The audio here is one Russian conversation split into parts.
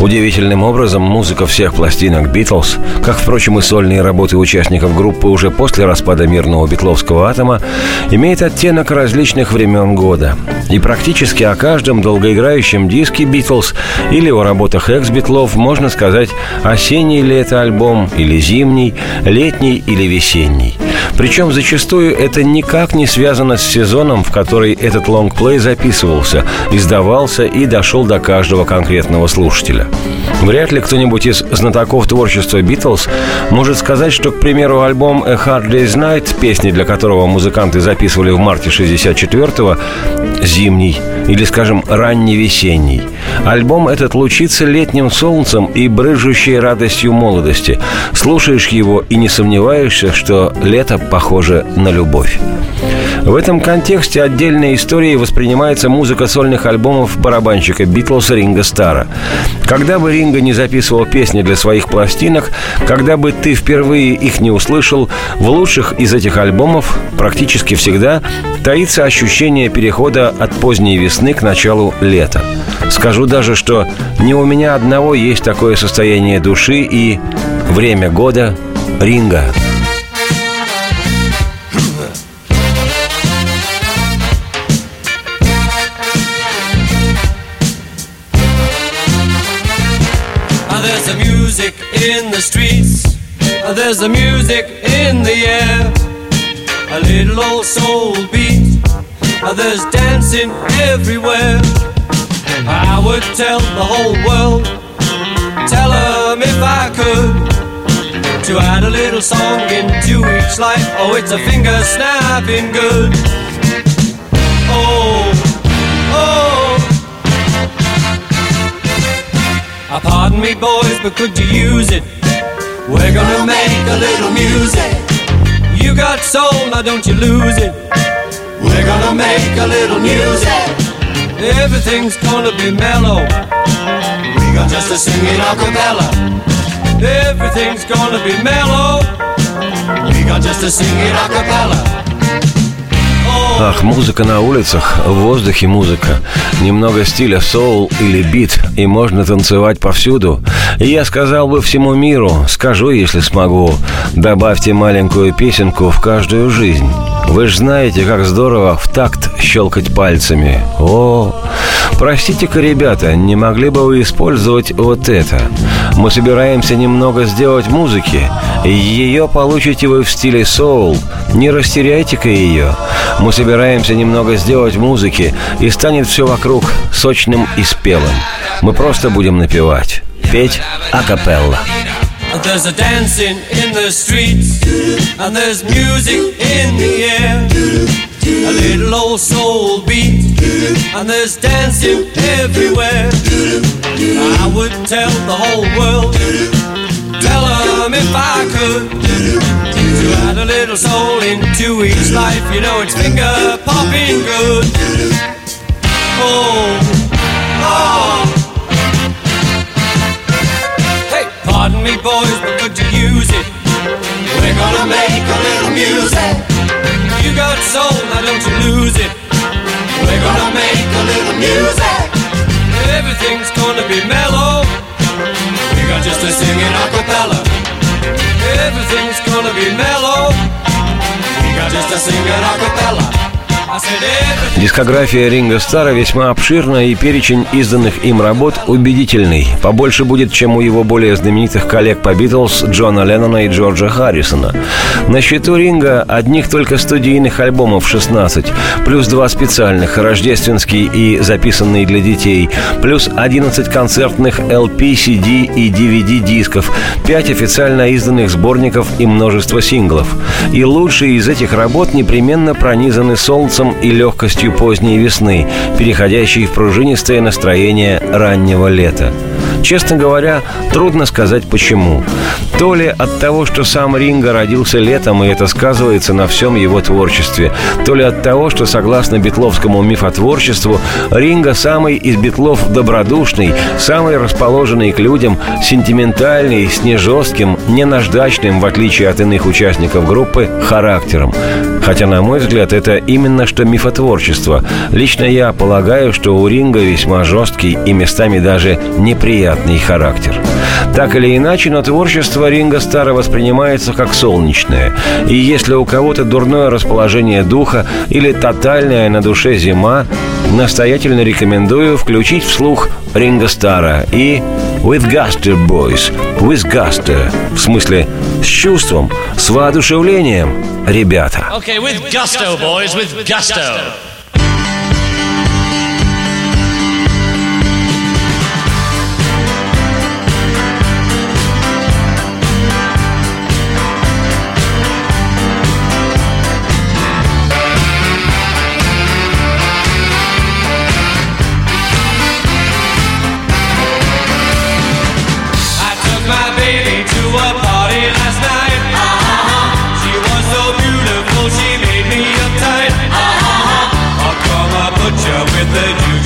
Удивительным образом музыка всех пластинок «Битлз», как, впрочем, и сольные работы участников группы уже после распада мирного битловского атома, имеет оттенок различных времен года. И практически о каждом долгоиграющем диске «Битлз» или о работах экс-битлов можно сказать осенний ли это альбом, или зимний, летний или весенний. Причем зачастую это никак не связано с сезоном, в который этот лонгплей записывался, издавался и дошел до каждого конкретного слушателя. Вряд ли кто-нибудь из знатоков творчества Битлз может сказать, что, к примеру, альбом «A Hard Day's Night», песни для которого музыканты записывали в марте 64-го, зимний или, скажем, ранний весенний. Альбом этот лучится летним солнцем и брыжущей радостью молодости. Слушаешь его и не сомневаешься, что лето похоже на любовь. В этом контексте отдельной историей воспринимается музыка сольных альбомов барабанщика Битлз Ринга Стара. Когда бы Ринга не записывал песни для своих пластинок, когда бы ты впервые их не услышал, в лучших из этих альбомов практически всегда таится ощущение перехода от поздней весны к началу лета. Скажу даже, что не у меня одного есть такое состояние души и время года Ринга. There's the streets. There's the music in the air. A little old soul beat. There's dancing everywhere. I would tell the whole world. Tell them if I could. To add a little song into each life. Oh, it's a finger snapping good. Oh, oh. Ah, pardon me, boys, but could you use it? We're gonna make a little music. You got soul, now don't you lose it. We're gonna make a little music. Everything's gonna be mellow. We got just to sing it a cappella. Everything's gonna be mellow. We got just to sing it a cappella. Ах, музыка на улицах, в воздухе музыка. Немного стиля соул или бит, и можно танцевать повсюду. И я сказал бы всему миру, скажу, если смогу, добавьте маленькую песенку в каждую жизнь. Вы же знаете, как здорово в такт щелкать пальцами. О, простите-ка, ребята, не могли бы вы использовать вот это? Мы собираемся немного сделать музыки, ее получите вы в стиле соул. Не растеряйте-ка ее. Мы собираемся немного сделать музыки, и станет все вокруг сочным и спелым. Мы просто будем напевать, петь акапелла. There's a dancing in the streets, and there's music in the air. A little old soul beat, and there's dancing everywhere. I would tell the whole world, tell them if I could, to add a little soul into each life. You know it's finger popping good. Oh, oh. Pardon me, boys, but could you use it? We're gonna make a little music. You got soul, now don't you lose it. We're gonna make a little music. Everything's gonna be mellow. We got just to sing it a cappella. Everything's gonna be mellow. We got just to sing it a cappella. Дискография Ринга Стара весьма обширна, и перечень изданных им работ убедительный. Побольше будет, чем у его более знаменитых коллег по Битлз Джона Леннона и Джорджа Харрисона. На счету Ринга одних только студийных альбомов 16, плюс два специальных, рождественский и записанный для детей, плюс 11 концертных LP, CD и DVD дисков, 5 официально изданных сборников и множество синглов. И лучшие из этих работ непременно пронизаны солнцем и легкостью поздней весны, переходящей в пружинистое настроение раннего лета. Честно говоря, трудно сказать почему. То ли от того, что сам Ринга родился летом, и это сказывается на всем его творчестве, то ли от того, что, согласно битловскому мифотворчеству, Ринга самый из битлов добродушный, самый расположенный к людям, сентиментальный, с нежестким, не наждачным, в отличие от иных участников группы, характером. Хотя, на мой взгляд, это именно что мифотворчество. Лично я полагаю, что у Ринга весьма жесткий и местами даже неприятный характер. Так или иначе, но творчество Ринга Стара воспринимается как солнечное. И если у кого-то дурное расположение духа или тотальная на душе зима, настоятельно рекомендую включить вслух Ринга Стара и With Guster Boys, With Guster, в смысле с чувством, с воодушевлением, ребята. Okay, with gusto, boys, with gusto.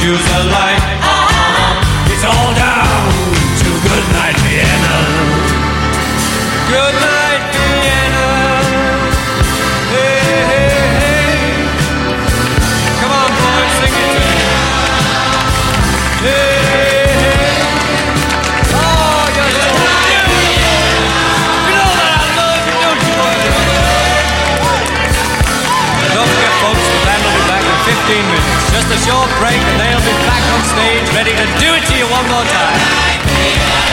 Use a light.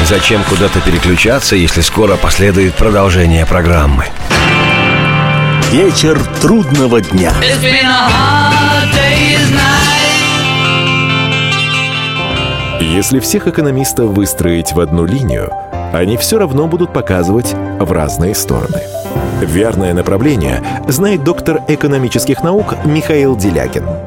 Зачем куда-то переключаться, если скоро последует продолжение программы? Вечер трудного дня. It's been a hard day's night. Если всех экономистов выстроить в одну линию, они все равно будут показывать в разные стороны. Верное направление знает доктор экономических наук Михаил Делякин.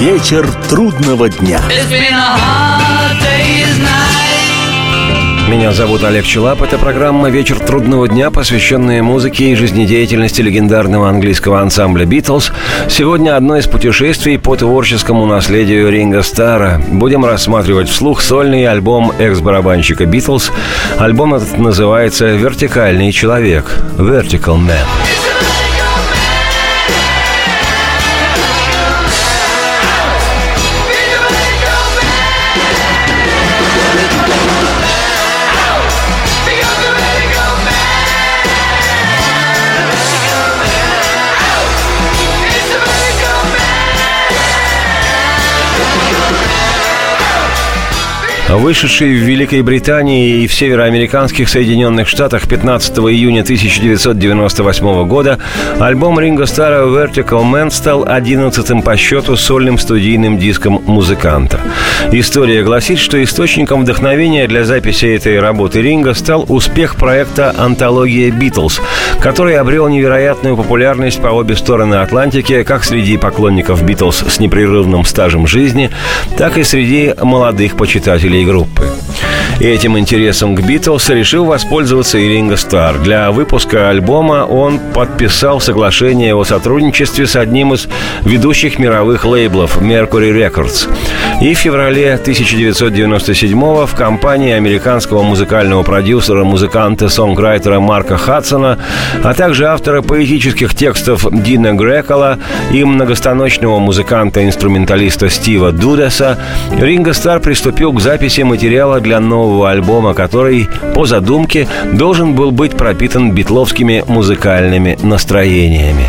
Вечер трудного дня. Меня зовут Олег Челап. Это программа «Вечер трудного дня», посвященная музыке и жизнедеятельности легендарного английского ансамбля «Битлз». Сегодня одно из путешествий по творческому наследию Ринга Стара. Будем рассматривать вслух сольный альбом экс-барабанщика «Битлз». Альбом этот называется «Вертикальный человек» – «Vertical Man». Вышедший в Великой Британии и в североамериканских Соединенных Штатах 15 июня 1998 года, альбом Ринго Стара «Vertical Man» стал 11-м по счету сольным студийным диском музыканта. История гласит, что источником вдохновения для записи этой работы Ринго стал успех проекта «Антология Битлз», который обрел невероятную популярность по обе стороны Атлантики как среди поклонников Битлз с непрерывным стажем жизни, так и среди молодых почитателей группы. И этим интересом к Битлз решил воспользоваться и Ринго Стар. Для выпуска альбома он подписал соглашение о сотрудничестве с одним из ведущих мировых лейблов Mercury Records. И в феврале 1997 в компании американского музыкального продюсера, музыканта, сонграйтера Марка Хадсона, а также автора поэтических текстов Дина Грекола и многостаночного музыканта-инструменталиста Стива Дудеса, Ринго Стар приступил к записи материала для нового альбома, который, по задумке, должен был быть пропитан битловскими музыкальными настроениями.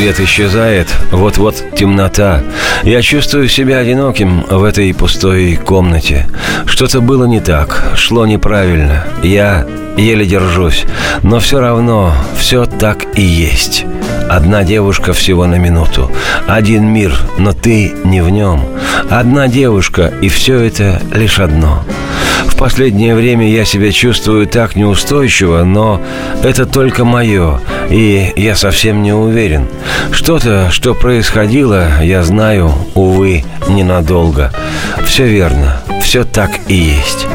Свет исчезает, вот-вот темнота. Я чувствую себя одиноким в этой пустой комнате. Что-то было не так, шло неправильно. Я еле держусь, но все равно все так и есть. Одна девушка всего на минуту. Один мир, но ты не в нем. Одна девушка, и все это лишь одно. Последнее время я себя чувствую так неустойчиво, но это только мое, и я совсем не уверен. Что-то, что происходило, я знаю, увы, ненадолго. Все верно, все так и есть.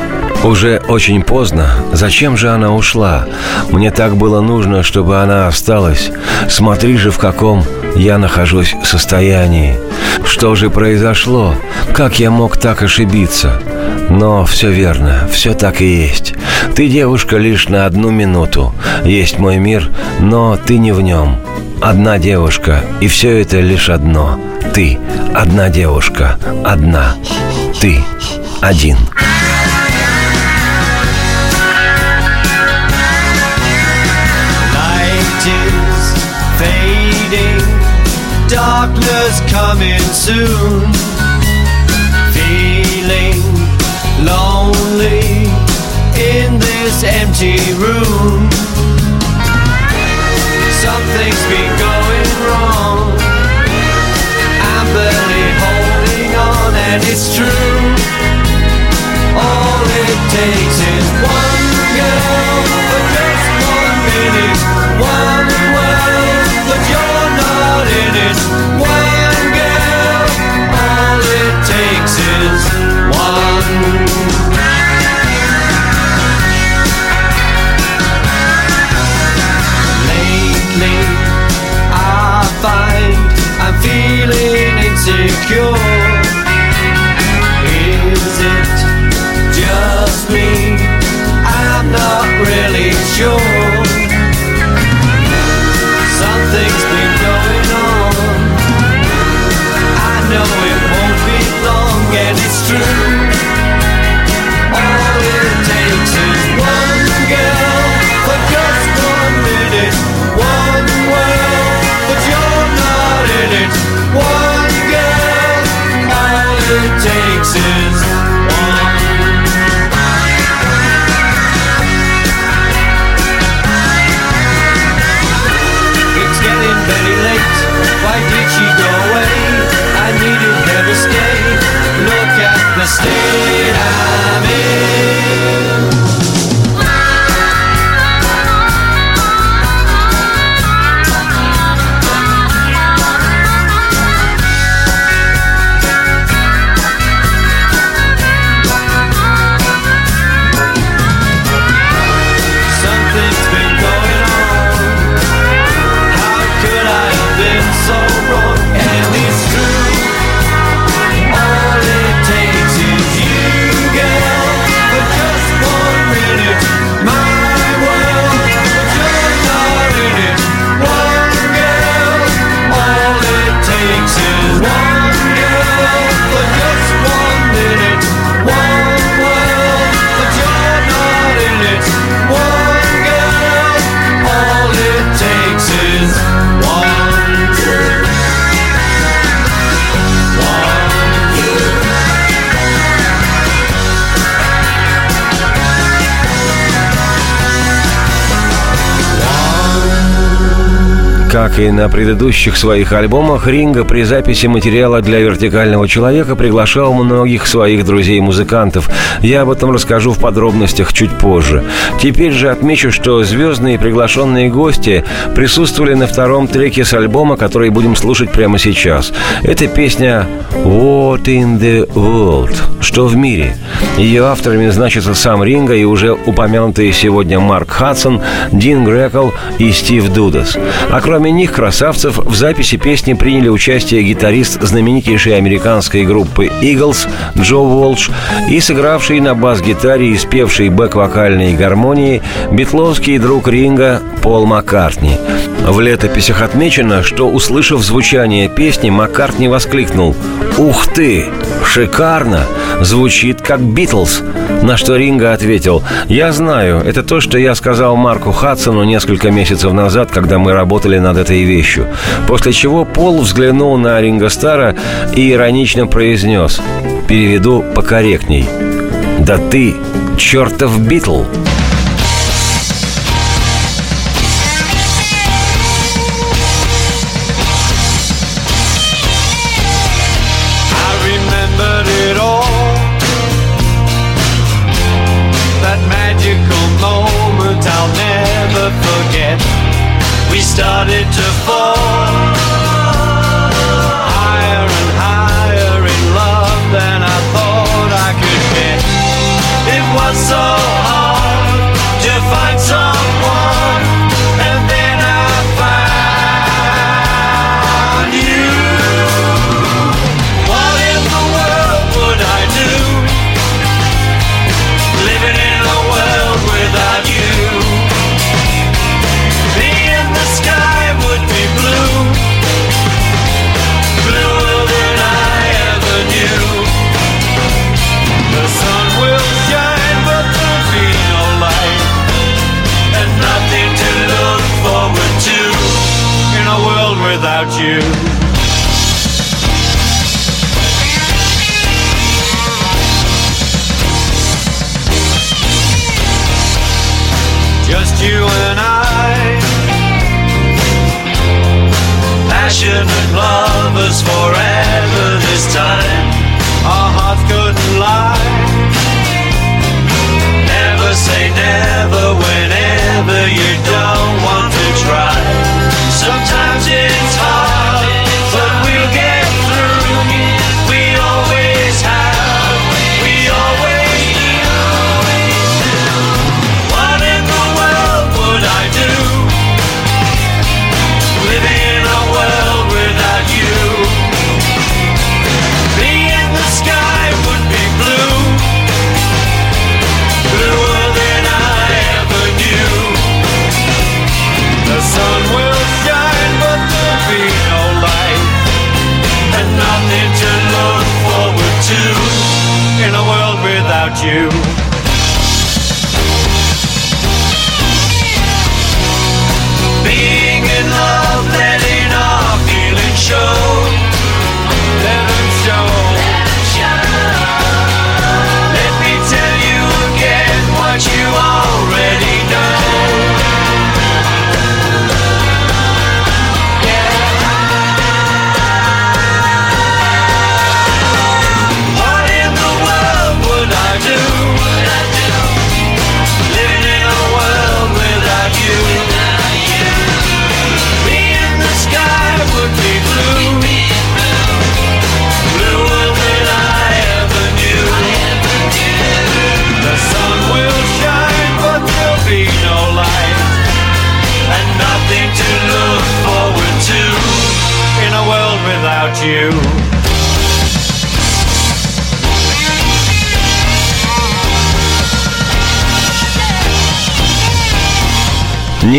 Уже очень поздно. Зачем же она ушла? Мне так было нужно, чтобы она осталась. Смотри же, в каком я нахожусь состоянии. Что же произошло? Как я мог так ошибиться? Но все верно, все так и есть. Ты девушка лишь на одну минуту. Есть мой мир, но ты не в нем. Одна девушка, и все это лишь одно. Ты, одна девушка, одна. Ты, один. Darkness coming soon. Feeling lonely in this empty room. Something's been going wrong. I'm barely holding on, and it's true. All it takes is one girl for just one minute, one world, but you're not in it. Takes is one. Как и на предыдущих своих альбомах, Ринга при записи материала для «Вертикального человека» приглашал многих своих друзей-музыкантов. Я об этом расскажу в подробностях чуть позже. Теперь же отмечу, что звездные приглашенные гости присутствовали на втором треке с альбома, который будем слушать прямо сейчас. Это песня «What in the World?» «Что в мире?». Ее авторами значится сам Ринга и уже упомянутые сегодня Марк Хадсон, Дин Грекл и Стив Дудас. А кроме них, красавцев, в записи песни приняли участие гитарист знаменитейшей американской группы Eagles Джо Уолш и сыгравший на бас-гитаре и спевший бэк-вокальные гармонии битловский друг Ринга Пол Маккартни. В летописях отмечено, что, услышав звучание песни, Маккартни воскликнул «Ух ты! Шикарно! Звучит как Битлз!» Битлз?» На что Ринга ответил, «Я знаю, это то, что я сказал Марку Хадсону несколько месяцев назад, когда мы работали над этой вещью». После чего Пол взглянул на Ринга Стара и иронично произнес, переведу покорректней, «Да ты чертов Битл!»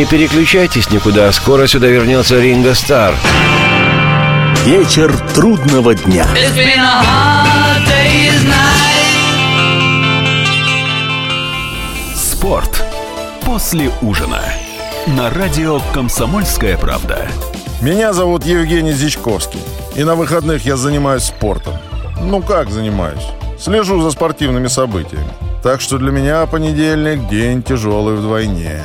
Не переключайтесь никуда, скоро сюда вернется Ринго Стар. Вечер трудного дня. Спорт после ужина. На радио «Комсомольская правда». Меня зовут Евгений Зичковский. И на выходных я занимаюсь спортом. Ну как занимаюсь? Слежу за спортивными событиями. Так что для меня понедельник – день тяжелый вдвойне.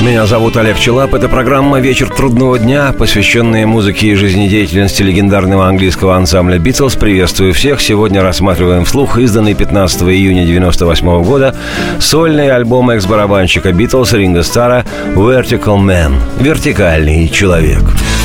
Меня зовут Олег Челап. Это программа «Вечер трудного дня», посвященная музыке и жизнедеятельности легендарного английского ансамбля «Битлз». Приветствую всех. Сегодня рассматриваем вслух изданный 15 июня 1998 года сольный альбом экс-барабанщика «Битлз» Ринга Стара «Vertical Man» – «Вертикальный человек». Как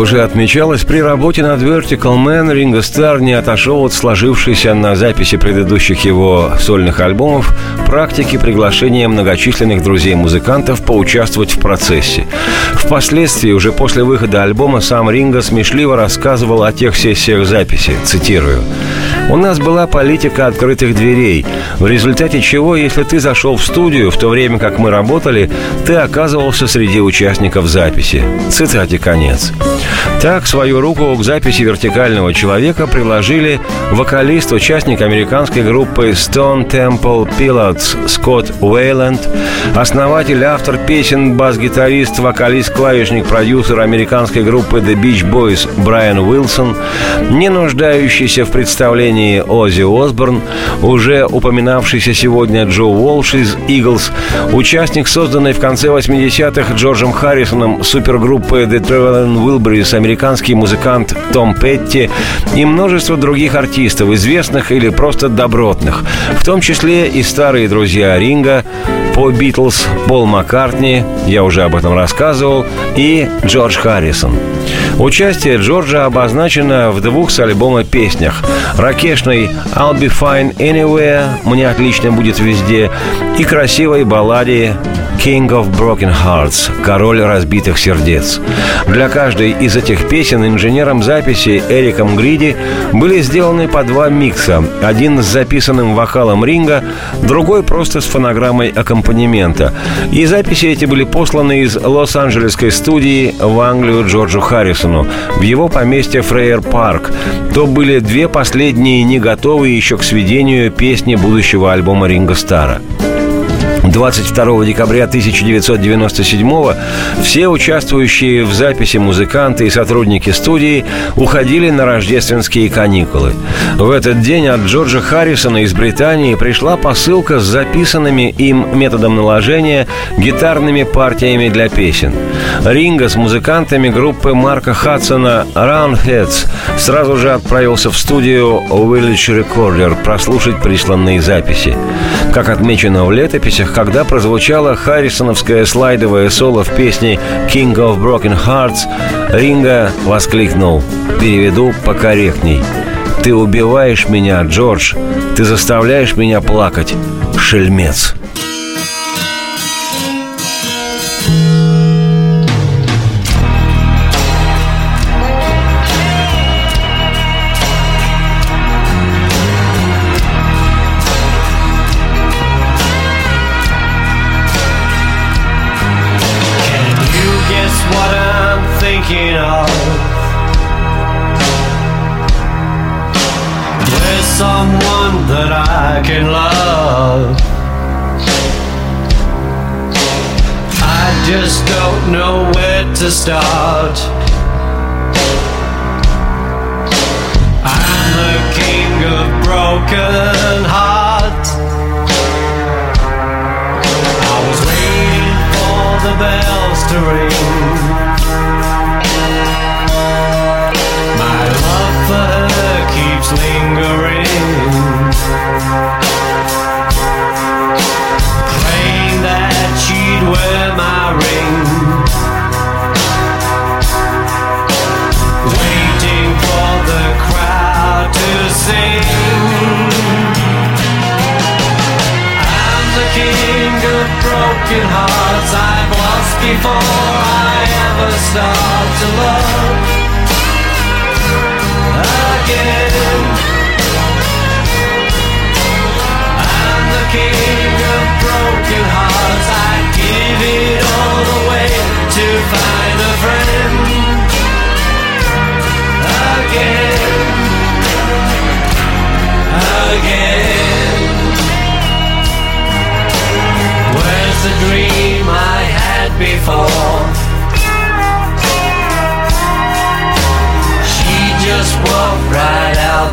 уже отмечалось, при работе над Vertical Man Ринго Стар не отошел от сложившейся на записи предыдущих его сольных альбомов практики приглашения многочисленных друзей-музыкантов поучаствовать в процессе. Впоследствии, уже после выхода альбома, сам Ринго смешливо рассказывал о тех сессиях записи, цитирую. «У нас была политика открытых дверей, в результате чего, если ты зашел в студию в то время, как мы работали, ты оказывался среди участников записи». Цитате конец. Так, свою руку к записи «Вертикального человека» приложили вокалист, участник американской группы Stone Temple Pilots Скотт Уэйленд, основатель, автор песен, бас-гитарист, вокалист, клавишник, продюсер американской группы The Beach Boys Брайан Уилсон, не нуждающийся в представлении Оззи Осборн, уже упоминавшийся сегодня Джо Уолш из Eagles, участник созданной в конце 80-х Джорджем Харрисоном супергруппы The Traveling Wilburys американский музыкант Том Петти и множество других артистов, известных или просто добротных, в том числе и старые друзья Ринга, по Битлз, Пол Маккартни, я уже об этом рассказывал, и Джордж Харрисон. Участие Джорджа обозначено в двух с альбома песнях. Ракешной «I'll be fine anywhere» «Мне отлично будет везде» и красивой балладе King of Broken Hearts – «Король разбитых сердец». Для каждой из этих песен инженером записи Эриком Гриди были сделаны по два микса. Один с записанным вокалом Ринга, другой просто с фонограммой аккомпанемента. И записи эти были посланы из Лос-Анджелесской студии в Англию Джорджу Харрисону в его поместье Фрейер Парк. То были две последние не готовые еще к сведению песни будущего альбома Ринга Стара. 22 декабря 1997 все участвующие в записи музыканты и сотрудники студии уходили на рождественские каникулы. В этот день от Джорджа Харрисона из Британии пришла посылка с записанными им методом наложения гитарными партиями для песен. Ринга с музыкантами группы Марка Хадсона Roundheads сразу же отправился в студию Village Recorder прослушать присланные записи. Как отмечено в летописях, когда прозвучало харрисоновское слайдовое соло в песне «King of Broken Hearts», Ринга воскликнул «Переведу покорректней». «Ты убиваешь меня, Джордж, ты заставляешь меня плакать, шельмец».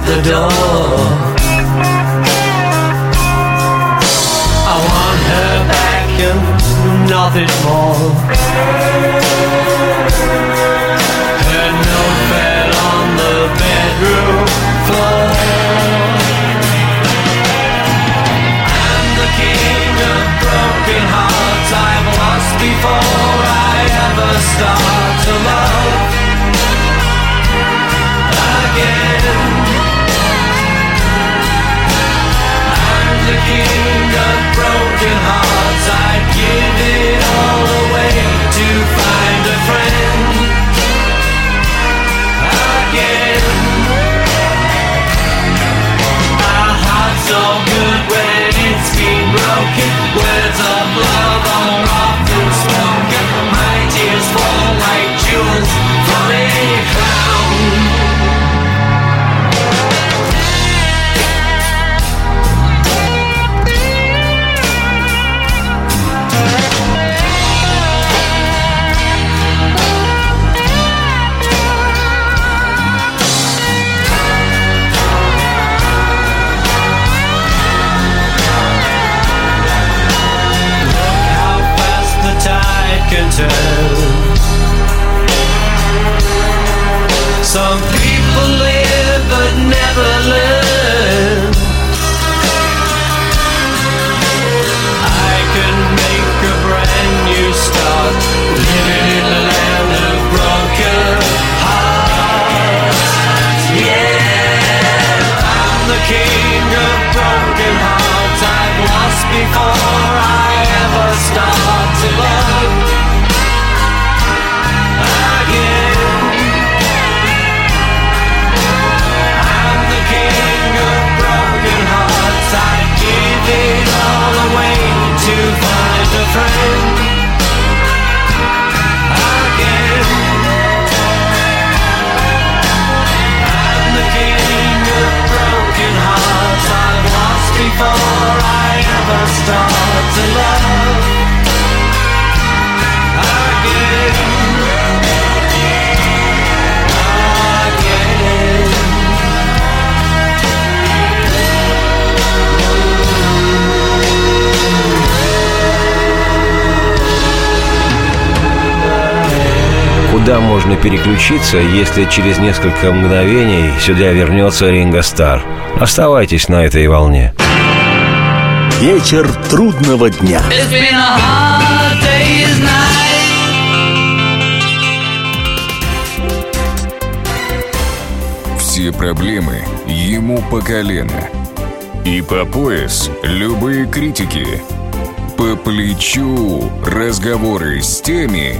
The door. I want her back and nothing more. Her note fell on the bedroom floor. I'm the king of broken hearts I've lost before I ever start to love the king of broken hearts. I'd give it all away to find a friend again. Heart's so good when it's been broken. Words of love are off. Можно переключиться, если через несколько мгновений сюда вернется Ринго Стар. Оставайтесь на этой волне. Вечер трудного дня. It's been a hard day's night. Все проблемы ему по колено. И по пояс любые критики. По плечу разговоры с теми,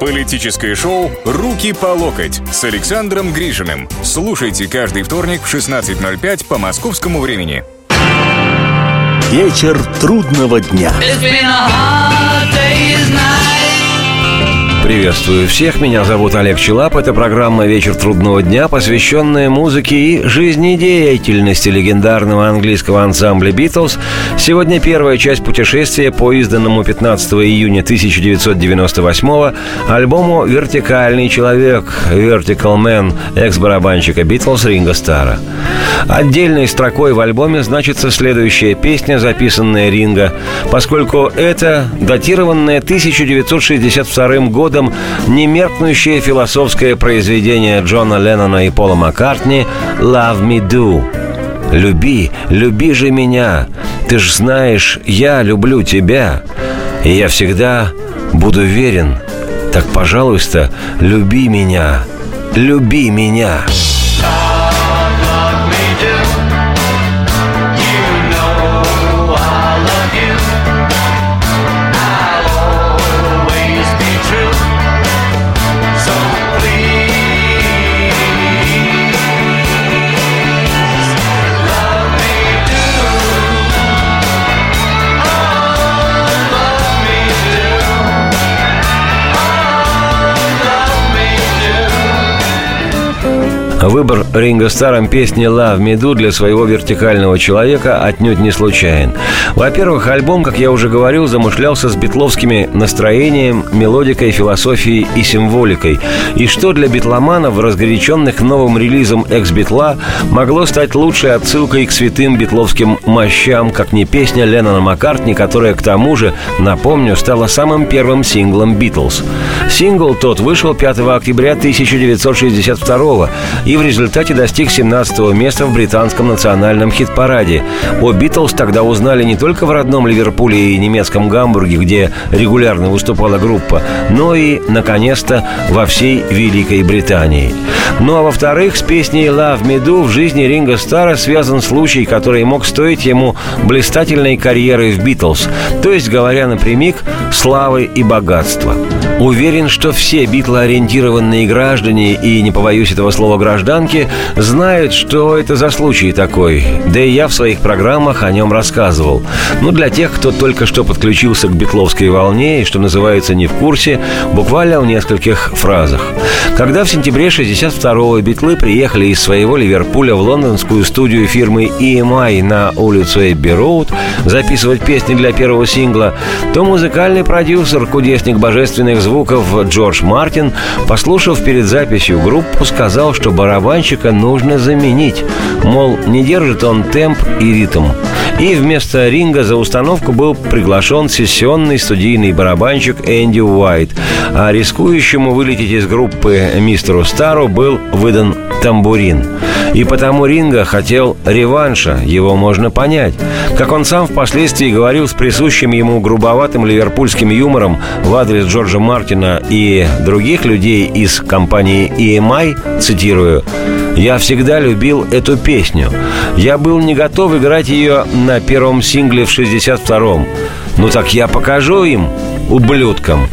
Политическое шоу «Руки по локоть» с Александром Гришиным. Слушайте каждый вторник в 16.05 по московскому времени. Вечер трудного дня. It's been a hard day's night. Приветствую всех, меня зовут Олег Челап. Это программа «Вечер трудного дня», посвященная музыке и жизнедеятельности легендарного английского ансамбля «Битлз». Сегодня первая часть путешествия по изданному 15 июня 1998 альбому «Вертикальный человек» «Vertical Man» экс-барабанщика «Битлз» Ринга Стара. Отдельной строкой в альбоме значится следующая песня, записанная Ринга, поскольку это датированная 1962 годом немеркнущее философское произведение Джона Леннона и Пола Маккартни «Love Me Do». «Люби, люби же меня, ты ж знаешь, я люблю тебя, и я всегда буду верен. Так, пожалуйста, люби меня, люби меня». Ринго Старом песни «Love Me Do» для своего вертикального человека отнюдь не случайен. Во-первых, альбом, как я уже говорил, замышлялся с битловскими настроением, мелодикой, философией и символикой. И что для битломанов, разгоряченных новым релизом экс-битла, могло стать лучшей отсылкой к святым битловским мощам, как не песня Леннона Маккартни, которая, к тому же, напомню, стала самым первым синглом «Битлз». Сингл тот вышел 5 октября 1962 и в результате достиг 17 места в британском национальном хит-параде. О «Битлз» тогда узнали не только в родном Ливерпуле и немецком Гамбурге, где регулярно выступала группа, но и, наконец-то, во всей Великой Британии. Ну а во-вторых, с песней «Love Me Do» в жизни Ринга Стара связан случай, который мог стоить ему блистательной карьеры в «Битлз», то есть, говоря напрямик, славы и богатства. Уверен, что все битлоориентированные граждане, и не побоюсь этого слова гражданки, знают, что это за случай такой. Да и я в своих программах о нем рассказывал. Ну, для тех, кто только что подключился к битловской волне и, что называется, не в курсе, буквально в нескольких фразах. Когда в сентябре 62-го битлы приехали из своего Ливерпуля в лондонскую студию фирмы EMI на улицу Эбби Роуд записывать песни для первого сингла, то музыкальный продюсер, кудесник божественных звуков Джордж Мартин, послушав перед записью группу, сказал, что барабанщика нужно заменить. Мол, не держит он темп и ритм. И вместо ринга за установку был приглашен сессионный студийный барабанщик Энди Уайт, а рискующему вылететь из группы мистеру Стару был выдан тамбурин. И потому Ринга хотел реванша, его можно понять. Как он сам впоследствии говорил с присущим ему грубоватым ливерпульским юмором в адрес Джорджа Мартина и других людей из компании EMI, цитирую, «Я всегда любил эту песню. Я был не готов играть ее на первом сингле в 62-м. Ну так я покажу им, ублюдкам».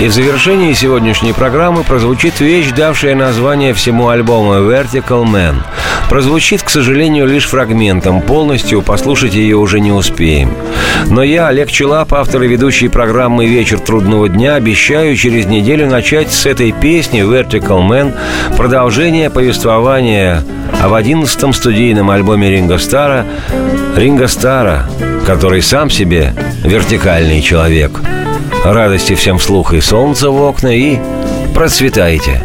И в завершении сегодняшней программы прозвучит вещь, давшая название всему альбому «Vertical Man». Прозвучит, к сожалению, лишь фрагментом, полностью послушать ее уже не успеем. Но я, Олег Челап, автор и ведущий программы «Вечер трудного дня», обещаю через неделю начать с этой песни «Vertical Man» продолжение повествования об одиннадцатом студийном альбоме Ринго Стара Ринго Стара, который сам себе вертикальный человек – Радости всем вслух и солнца в окна, и процветайте!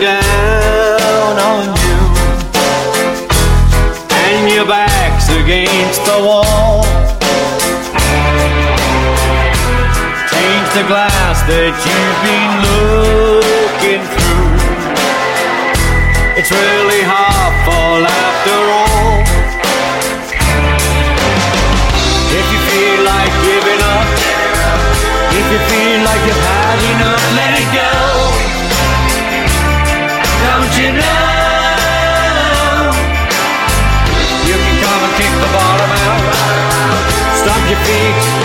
Down on you and your back's against the wall. The glass that you've been looking through. It's really half full after all. If you feel like giving up, if you feel like you've had enough, let it go. Don't you know? You can come and kick the bottom out. Stomp your feet,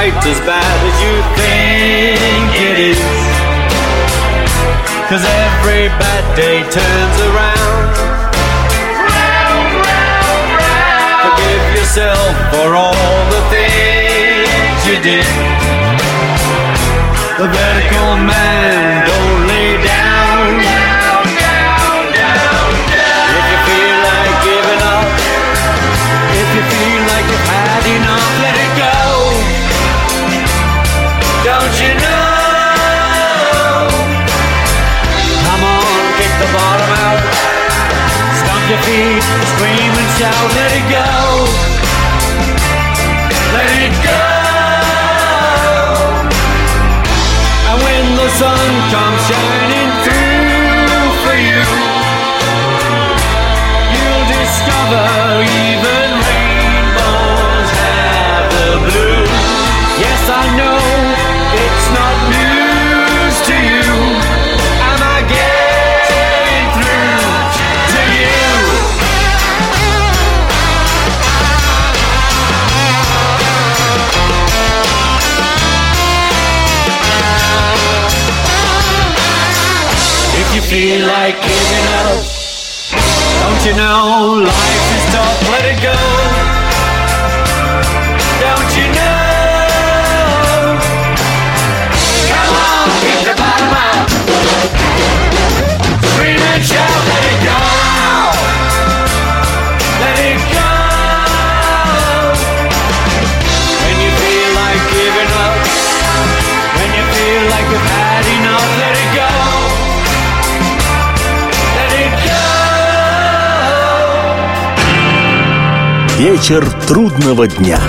quite as bad as you think it is. Cause every bad day turns around. Round, round, round. Forgive yourself for all the things you did. The vertical man, feet, scream and shout, let it go. Let it go. And when the sun comes shining feel like giving up, don't you know life is tough? Let it go. Вечер трудного дня.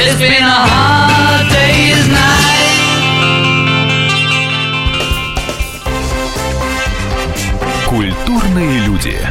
Культурные люди.